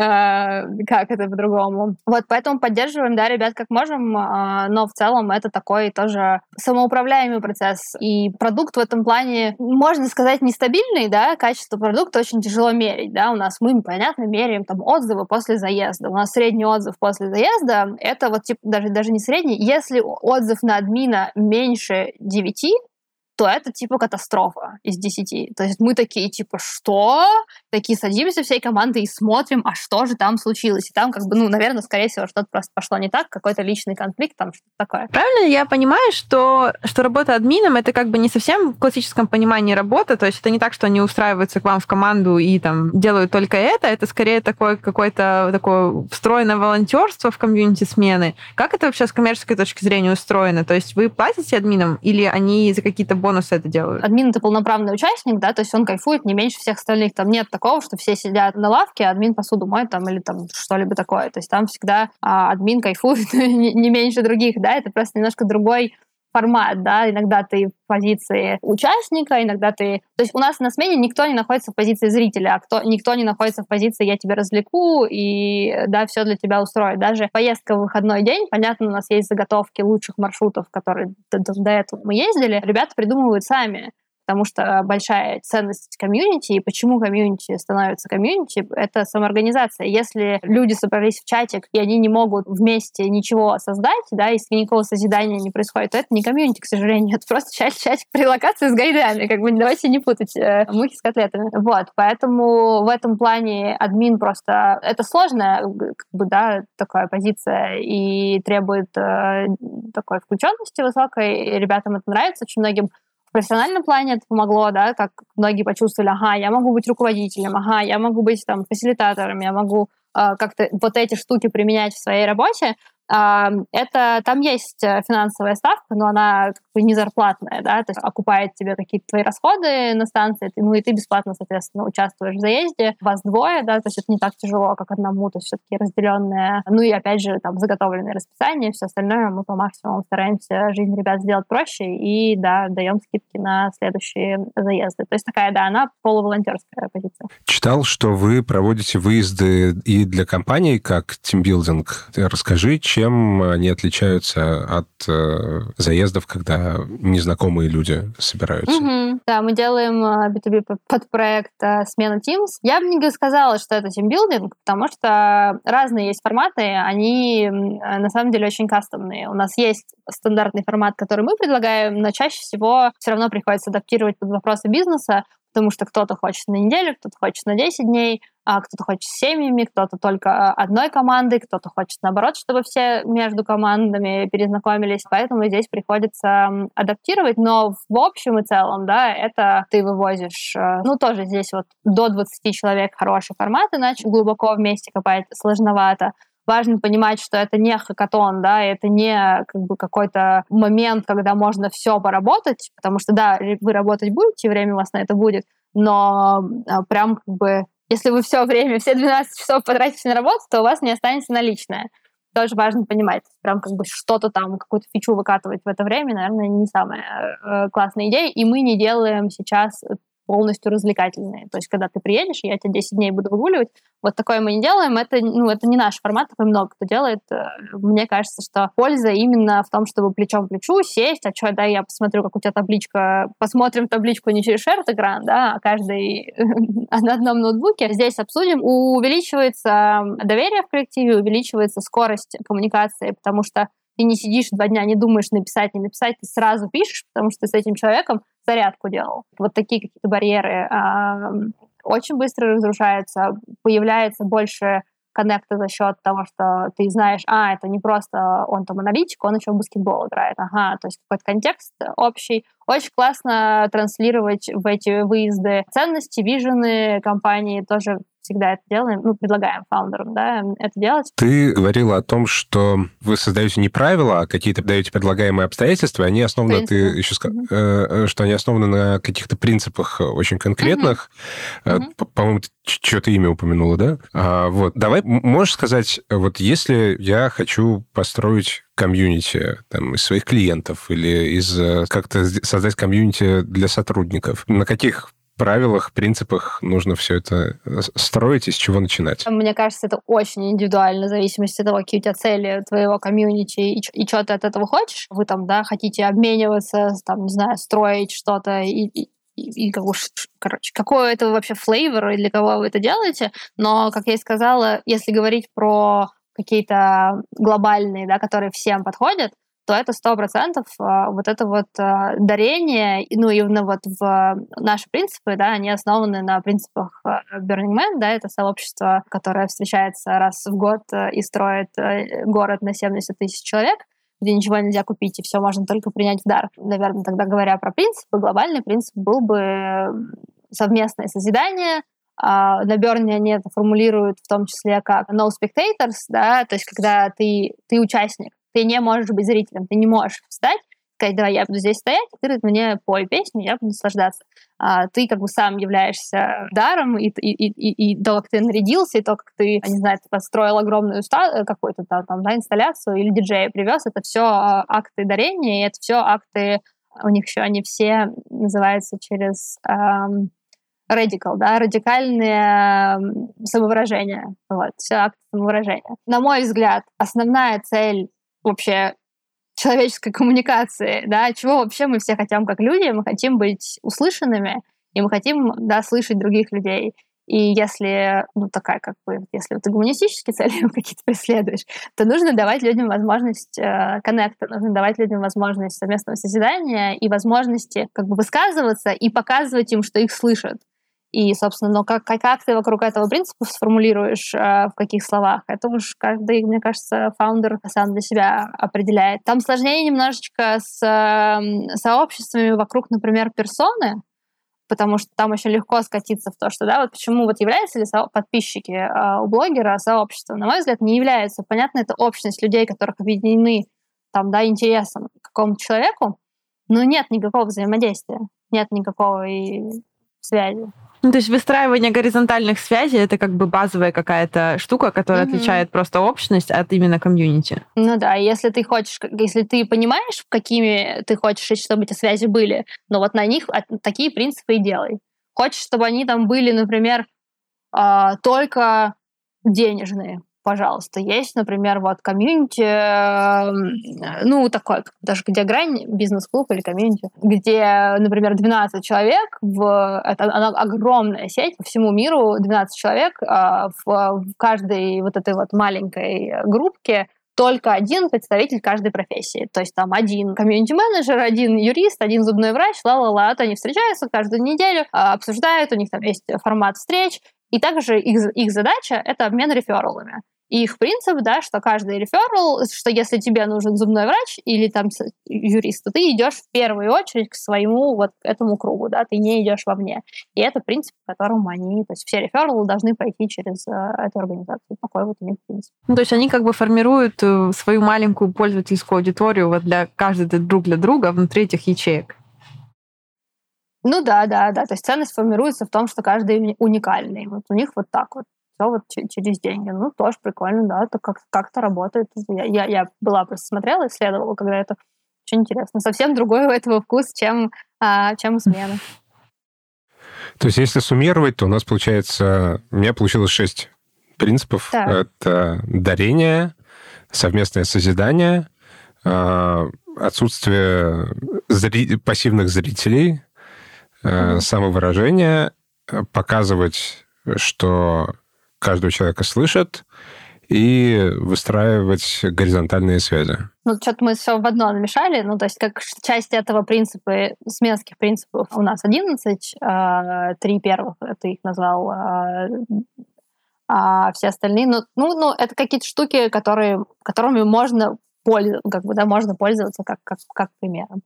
как это по-другому. Вот, поэтому поддерживаем, да, ребят, как можем, э, но в целом это такой тоже самоуправляемый процесс. И продукт в этом плане, можно сказать, нестабильный, да, качество продукта очень тяжело мерить, да, у нас мы, понятно, меряем там отзывы после заезда. У нас средний отзыв после заезда, это вот, типа, даже, даже не средний, если отзыв на админа меньше 9, то это типа катастрофа из 10. То есть мы такие типа, что? Такие садимся всей командой и смотрим, а что же там случилось? И там как бы, ну, наверное, скорее всего, что-то просто пошло не так, какой-то личный конфликт, там что-то такое. Правильно я понимаю, что, что работа админом это как бы не совсем в классическом понимании работа, то есть это не так, что они устраиваются к вам в команду и там делают только это, это скорее такое какое-то такое встроенное волонтерство в комьюнити смены. Как это вообще с коммерческой точки зрения устроено? То есть вы платите админам или они за какие-то бонусы это делают. Админ — это полноправный участник, да, то есть он кайфует не меньше всех остальных. Там нет такого, что все сидят на лавке, а админ посуду моет там или там что-либо такое. То есть там всегда а, админ кайфует не меньше других, да, это просто немножко другой формат, да, иногда ты в позиции участника, иногда ты... То есть у нас на смене никто не находится в позиции зрителя, а кто... никто не находится в позиции «я тебя развлеку» и, да, все для тебя устрою. Даже поездка в выходной день, понятно, у нас есть заготовки лучших маршрутов, которые до, до этого мы ездили, ребята придумывают сами потому что большая ценность community, и почему community становится community, это самоорганизация. Если люди собрались в чатик, и они не могут вместе ничего создать, да, если никакого созидания не происходит, то это не community, к сожалению, это просто часть, чать при локации с гайдами, как бы давайте не путать э, мухи с котлетами. Вот, поэтому в этом плане админ просто... Это сложная, как бы, да, такая позиция и требует э, такой включенности высокой, и ребятам это нравится, очень многим профессиональном плане это помогло, да, как многие почувствовали, ага, я могу быть руководителем, ага, я могу быть там фасилитатором, я могу э, как-то вот эти штуки применять в своей работе, это там есть э, финансовая ставка, но она не зарплатная, да, то есть окупает тебе какие-то твои расходы на станции, ну и ты бесплатно, соответственно, участвуешь в заезде. Вас двое, да, то есть это не так тяжело, как одному, то есть все-таки разделенное, ну и опять же там заготовленное расписание, все остальное мы по максимуму стараемся жизнь ребят сделать проще и, да, даем скидки на следующие заезды. То есть такая, да, она полуволонтерская позиция. Читал, что вы проводите выезды и для компаний, как тимбилдинг. Расскажи, чем они отличаются от э, заездов, когда незнакомые люди собираются? Угу. Да, мы делаем B2B э, под проект э, «Смена Teams». Я бы не сказала, что это тимбилдинг, потому что разные есть форматы, они э, на самом деле очень кастомные. У нас есть стандартный формат, который мы предлагаем, но чаще всего все равно приходится адаптировать под вопросы бизнеса, потому что кто-то хочет на неделю, кто-то хочет на 10 дней, а кто-то хочет с семьями, кто-то только а, одной командой, кто-то хочет наоборот, чтобы все между командами перезнакомились. Поэтому здесь приходится адаптировать, но в общем и целом, да, это ты вывозишь, э, ну, тоже здесь вот до 20 человек хороший формат, иначе глубоко вместе копать сложновато важно понимать, что это не хакатон, да, это не как бы какой-то момент, когда можно все поработать, потому что, да, вы работать будете, время у вас на это будет, но а, прям как бы если вы все время, все 12 часов потратите на работу, то у вас не останется наличное. Тоже важно понимать, прям как бы что-то там, какую-то фичу выкатывать в это время, наверное, не самая э, классная идея. И мы не делаем сейчас полностью развлекательные. То есть, когда ты приедешь, я тебя 10 дней буду выгуливать, вот такое мы не делаем. Это, ну, это не наш формат, такой много кто делает. Э, мне кажется, что польза именно в том, чтобы плечом к плечу сесть, а что, да, я посмотрю, как у тебя табличка, посмотрим табличку не через шерт экран, да, а каждый на одном ноутбуке. Здесь обсудим. Увеличивается доверие в коллективе, увеличивается скорость коммуникации, потому что ты не сидишь два дня, не думаешь написать, не написать, ты сразу пишешь, потому что ты с этим человеком зарядку делал. Вот такие какие-то барьеры э, очень быстро разрушаются, появляется больше коннекта за счет того, что ты знаешь, а, это не просто он там аналитик, он еще в баскетбол играет. Ага, то есть какой-то контекст общий. Очень классно транслировать в эти выезды ценности, вижены компании, тоже всегда это делаем, ну, предлагаем фаундерам, да, это делать. Ты говорила о том, что вы создаете не правила, а какие-то даете предлагаемые обстоятельства, они основаны, Принципы. ты еще сказал, mm-hmm. что они основаны на каких-то принципах очень конкретных. Mm-hmm. По-моему, что-то имя упомянула, да? А, вот, давай, можешь сказать, вот если я хочу построить комьюнити там, из своих клиентов или из как-то создать комьюнити для сотрудников, на каких правилах, принципах нужно все это э, строить и с чего начинать? Мне кажется, это очень индивидуально, в зависимости от того, какие у тебя цели твоего комьюнити и, и что ты от этого хочешь. Вы там, да, хотите обмениваться, там, не знаю, строить что-то и, и и, и как уж, короче, какой это вообще флейвор и для кого вы это делаете. Но, как я и сказала, если говорить про какие-то глобальные, да, которые всем подходят, то это сто процентов а, вот это вот а, дарение, ну, именно вот в наши принципы, да, они основаны на принципах а, Burning Man, да, это сообщество, которое встречается раз в год и строит город на 70 тысяч человек, где ничего нельзя купить, и все можно только принять в дар. Наверное, тогда говоря про принципы, глобальный принцип был бы совместное созидание, на Берне они это формулируют в том числе как no spectators, да, то есть когда ты, ты участник, ты не можешь быть зрителем, ты не можешь встать, сказать, давай, я буду здесь стоять, ты мне пой песню, я буду наслаждаться. А, ты как бы сам являешься даром, и, и, и, и то, как ты нарядился, и то, как ты, не знаю, ты построил огромную ста- какую-то там, там да, инсталляцию или диджея привез, это все а, акты дарения, и это все акты, у них еще они все называются через эм, radical, да, радикальное самовыражение. Вот, все акты самовыражения. На мой взгляд, основная цель вообще человеческой коммуникации, да, чего вообще мы все хотим как люди, мы хотим быть услышанными, и мы хотим, да, слышать других людей. И если, ну, такая как бы, если ты гуманистические цели какие-то преследуешь, то нужно давать людям возможность э, коннекта, нужно давать людям возможность совместного созидания и возможности как бы высказываться и показывать им, что их слышат. И, собственно, но как, как, ты вокруг этого принципа сформулируешь, э, в каких словах, это уж каждый, мне кажется, фаундер сам для себя определяет. Там сложнее немножечко с э, сообществами вокруг, например, персоны, потому что там очень легко скатиться в то, что, да, вот почему вот являются ли подписчики э, у блогера сообществом? На мой взгляд, не являются. Понятно, это общность людей, которых объединены там, да, интересом к какому-то человеку, но нет никакого взаимодействия, нет никакого и связи. Ну, то есть выстраивание горизонтальных связей это как бы базовая какая-то штука, которая угу. отличает просто общность от именно комьюнити. Ну да, если ты хочешь, если ты понимаешь, какими ты хочешь, чтобы эти связи были, но вот на них такие принципы и делай. Хочешь, чтобы они там были, например, а, только денежные пожалуйста. Есть, например, вот комьюнити, эм, ну, такой, даже где грань, бизнес-клуб или комьюнити, где, например, 12 человек, в, это она огромная сеть по всему миру, 12 человек а, в, в каждой вот этой вот маленькой группке только один представитель каждой профессии. То есть там один комьюнити-менеджер, один юрист, один зубной врач, ла-ла-ла. Они встречаются каждую неделю, а, обсуждают, у них там есть формат встреч. И также их, их задача — это обмен рефералами. И их принцип, да, что каждый реферал, что если тебе нужен зубной врач или там юрист, то ты идешь в первую очередь к своему вот этому кругу, да, ты не идешь вовне. И это принцип, по которому они, то есть все рефералы должны пройти через э, эту организацию. Такой вот у них принцип. Ну, то есть они как бы формируют э, свою маленькую пользовательскую аудиторию вот для каждый друг для друга внутри этих ячеек. Ну да, да, да. То есть ценность формируется в том, что каждый уникальный. Вот у них вот так вот все вот через деньги. Ну, тоже прикольно, да, это как- как-то работает. Я, я, я была просто смотрела, исследовала, когда это очень интересно. Совсем другой у этого вкус, чем, а, чем у смены. То есть, если суммировать, то у нас получается... У меня получилось шесть принципов. Так. Это дарение, совместное созидание, а, отсутствие зри... пассивных зрителей, mm-hmm. самовыражение, показывать, что каждого человека слышат, и выстраивать горизонтальные связи. Ну, что-то мы все в одно намешали. Ну, то есть, как часть этого принципа, сменских принципов у нас 11, а, три первых, ты их назвал, а, а все остальные, ну, ну, ну это какие-то штуки, которые, которыми можно пользоваться, как бы, да, можно пользоваться как, как, как примером.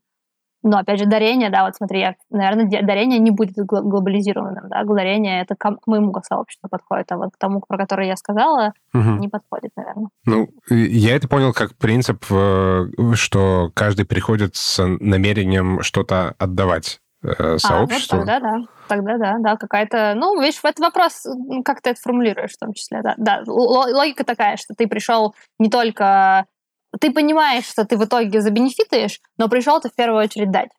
Но, опять же, дарение, да, вот смотри, я, наверное, дарение не будет глобализированным, да, дарение это к моему сообществу подходит, а вот к тому, про который я сказала, угу. не подходит, наверное. Ну, я это понял как принцип, э, что каждый приходит с намерением что-то отдавать сообществу. А, ну, тогда да. Тогда да, да, какая-то... Ну, видишь, в этот вопрос, как ты это формулируешь в том числе, да. Да, логика такая, что ты пришел не только ты понимаешь, что ты в итоге забенефитаешь, но пришел ты в первую очередь дать.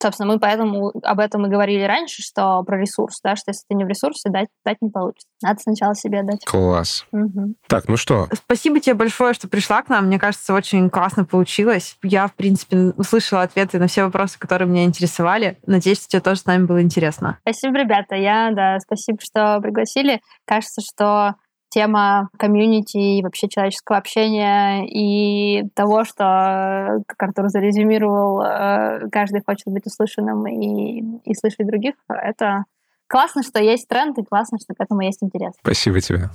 Собственно, мы поэтому об этом и говорили раньше, что про ресурс, да, что если ты не в ресурсе, дать, дать не получится. Надо сначала себе дать. Класс. Угу. Так, ну что? Спасибо тебе большое, что пришла к нам. Мне кажется, очень классно получилось. Я, в принципе, услышала ответы на все вопросы, которые меня интересовали. Надеюсь, тебе тоже с нами было интересно. Спасибо, ребята. Я, да, спасибо, что пригласили. Кажется, что тема комьюнити и вообще человеческого общения и того, что, как Артур зарезюмировал, э, каждый хочет быть услышанным и, и слышать других, это классно, что есть тренд, и классно, что к этому есть интерес. Спасибо тебе.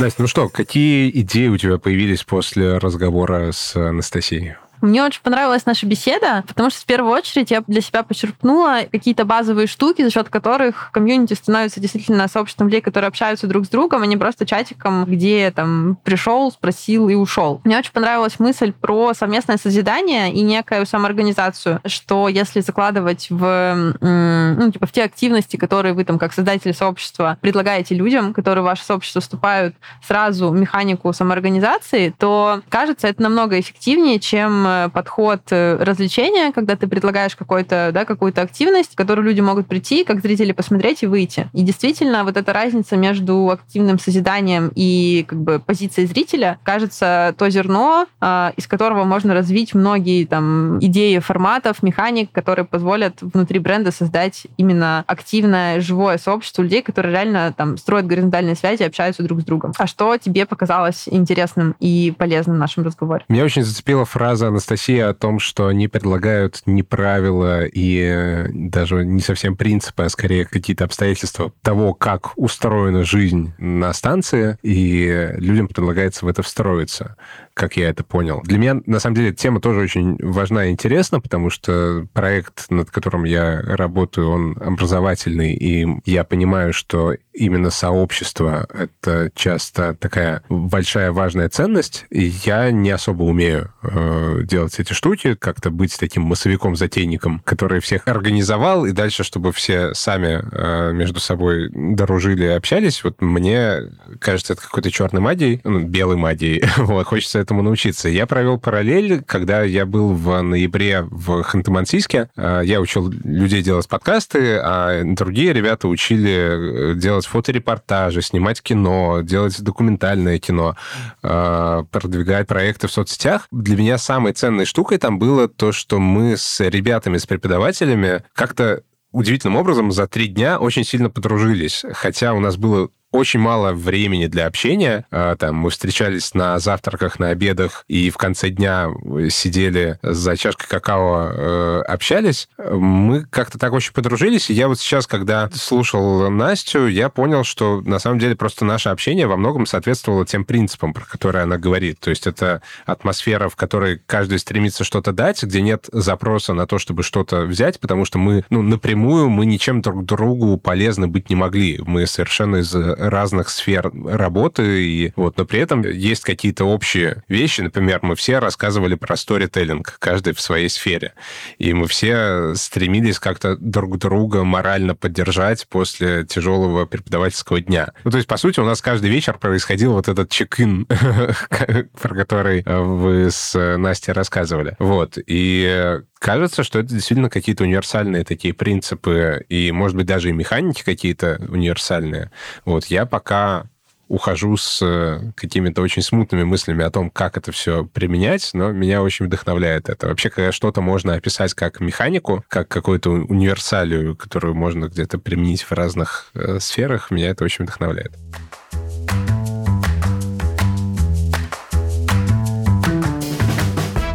Настя, ну что, какие идеи у тебя появились после разговора с Анастасией? Мне очень понравилась наша беседа, потому что в первую очередь я для себя почерпнула какие-то базовые штуки, за счет которых комьюнити становится действительно сообществом людей, которые общаются друг с другом, а не просто чатиком, где там пришел, спросил и ушел. Мне очень понравилась мысль про совместное созидание и некую самоорганизацию, что если закладывать в, ну, типа, в те активности, которые вы там как создатели сообщества предлагаете людям, которые в ваше сообщество вступают, сразу механику самоорганизации, то кажется это намного эффективнее, чем Э, подход э, развлечения, когда ты предлагаешь какой-то, да, какую-то активность, которую люди могут прийти, как зрители посмотреть и выйти. И действительно, вот эта разница между активным созиданием и как бы позицией зрителя, кажется, то зерно, э, из которого можно развить многие там идеи форматов, механик, которые позволят внутри бренда создать именно активное, живое сообщество людей, которые реально там строят горизонтальные связи, общаются друг с другом. А что тебе показалось интересным и полезным в нашем разговоре? Меня очень зацепила фраза Анастасия о том, что они предлагают не правила и э, даже не совсем принципы, а скорее какие-то обстоятельства того, как устроена жизнь на станции, и людям предлагается в это встроиться как я это понял. Для меня, на самом деле, тема тоже очень важна и интересна, потому что проект, над которым я работаю, он образовательный, и я понимаю, что именно сообщество — это часто такая большая важная ценность, и я не особо умею э, делать эти штуки, как-то быть таким массовиком-затейником, который всех организовал, и дальше, чтобы все сами э, между собой дружили и общались, вот мне кажется, это какой-то черной магией, ну, белой магией. вот, хочется это этому научиться. Я провел параллель, когда я был в ноябре в Ханты-Мансийске. А, я учил людей делать подкасты, а другие ребята учили э, делать фоторепортажи, снимать кино, делать документальное кино, а, продвигать проекты в соцсетях. Для меня самой ценной штукой там было то, что мы с ребятами, с преподавателями как-то удивительным образом за три дня очень сильно подружились. Хотя у нас было очень мало времени для общения. А, там мы встречались на завтраках, на обедах, и в конце дня сидели за чашкой какао, э, общались. Мы как-то так очень подружились, и я вот сейчас, когда слушал Настю, я понял, что на самом деле просто наше общение во многом соответствовало тем принципам, про которые она говорит. То есть это атмосфера, в которой каждый стремится что-то дать, где нет запроса на то, чтобы что-то взять, потому что мы, ну, напрямую мы ничем друг другу полезны быть не могли. Мы совершенно из разных сфер работы, и вот, но при этом есть какие-то общие вещи. Например, мы все рассказывали про сторителлинг, каждый в своей сфере. И мы все стремились как-то друг друга морально поддержать после тяжелого преподавательского дня. Ну, то есть, по сути, у нас каждый вечер происходил вот этот чек-ин, про который вы с Настей рассказывали. Вот. И Кажется, что это действительно какие-то универсальные такие принципы, и, может быть, даже и механики какие-то универсальные. Вот я пока ухожу с э, какими-то очень смутными мыслями о том, как это все применять, но меня очень вдохновляет это. Вообще, когда что-то можно описать как механику, как какую-то универсалию, которую можно где-то применить в разных э, сферах, меня это очень вдохновляет.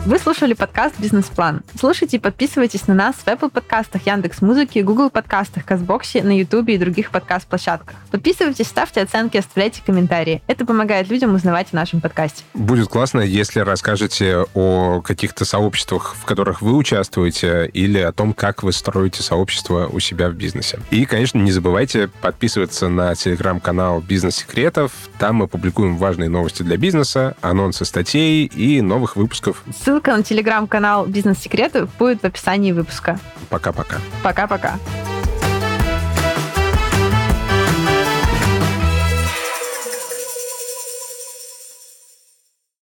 Вы слушали подкаст «Бизнес-план». Слушайте и подписывайтесь на нас в Apple подкастах, Яндекс Музыке, Google подкастах, Казбоксе, на YouTube и других подкаст-площадках. Подписывайтесь, ставьте оценки, оставляйте комментарии. Это помогает людям узнавать о нашем подкасте. Будет классно, если расскажете о каких-то сообществах, в которых вы участвуете, или о том, как вы строите сообщество у себя в бизнесе. И, конечно, не забывайте подписываться на телеграм-канал «Бизнес секретов». Там мы публикуем важные новости для бизнеса, анонсы статей и новых выпусков. Ссылка Ссылка на телеграм-канал «Бизнес-секреты» будет в описании выпуска. Пока-пока. Пока-пока.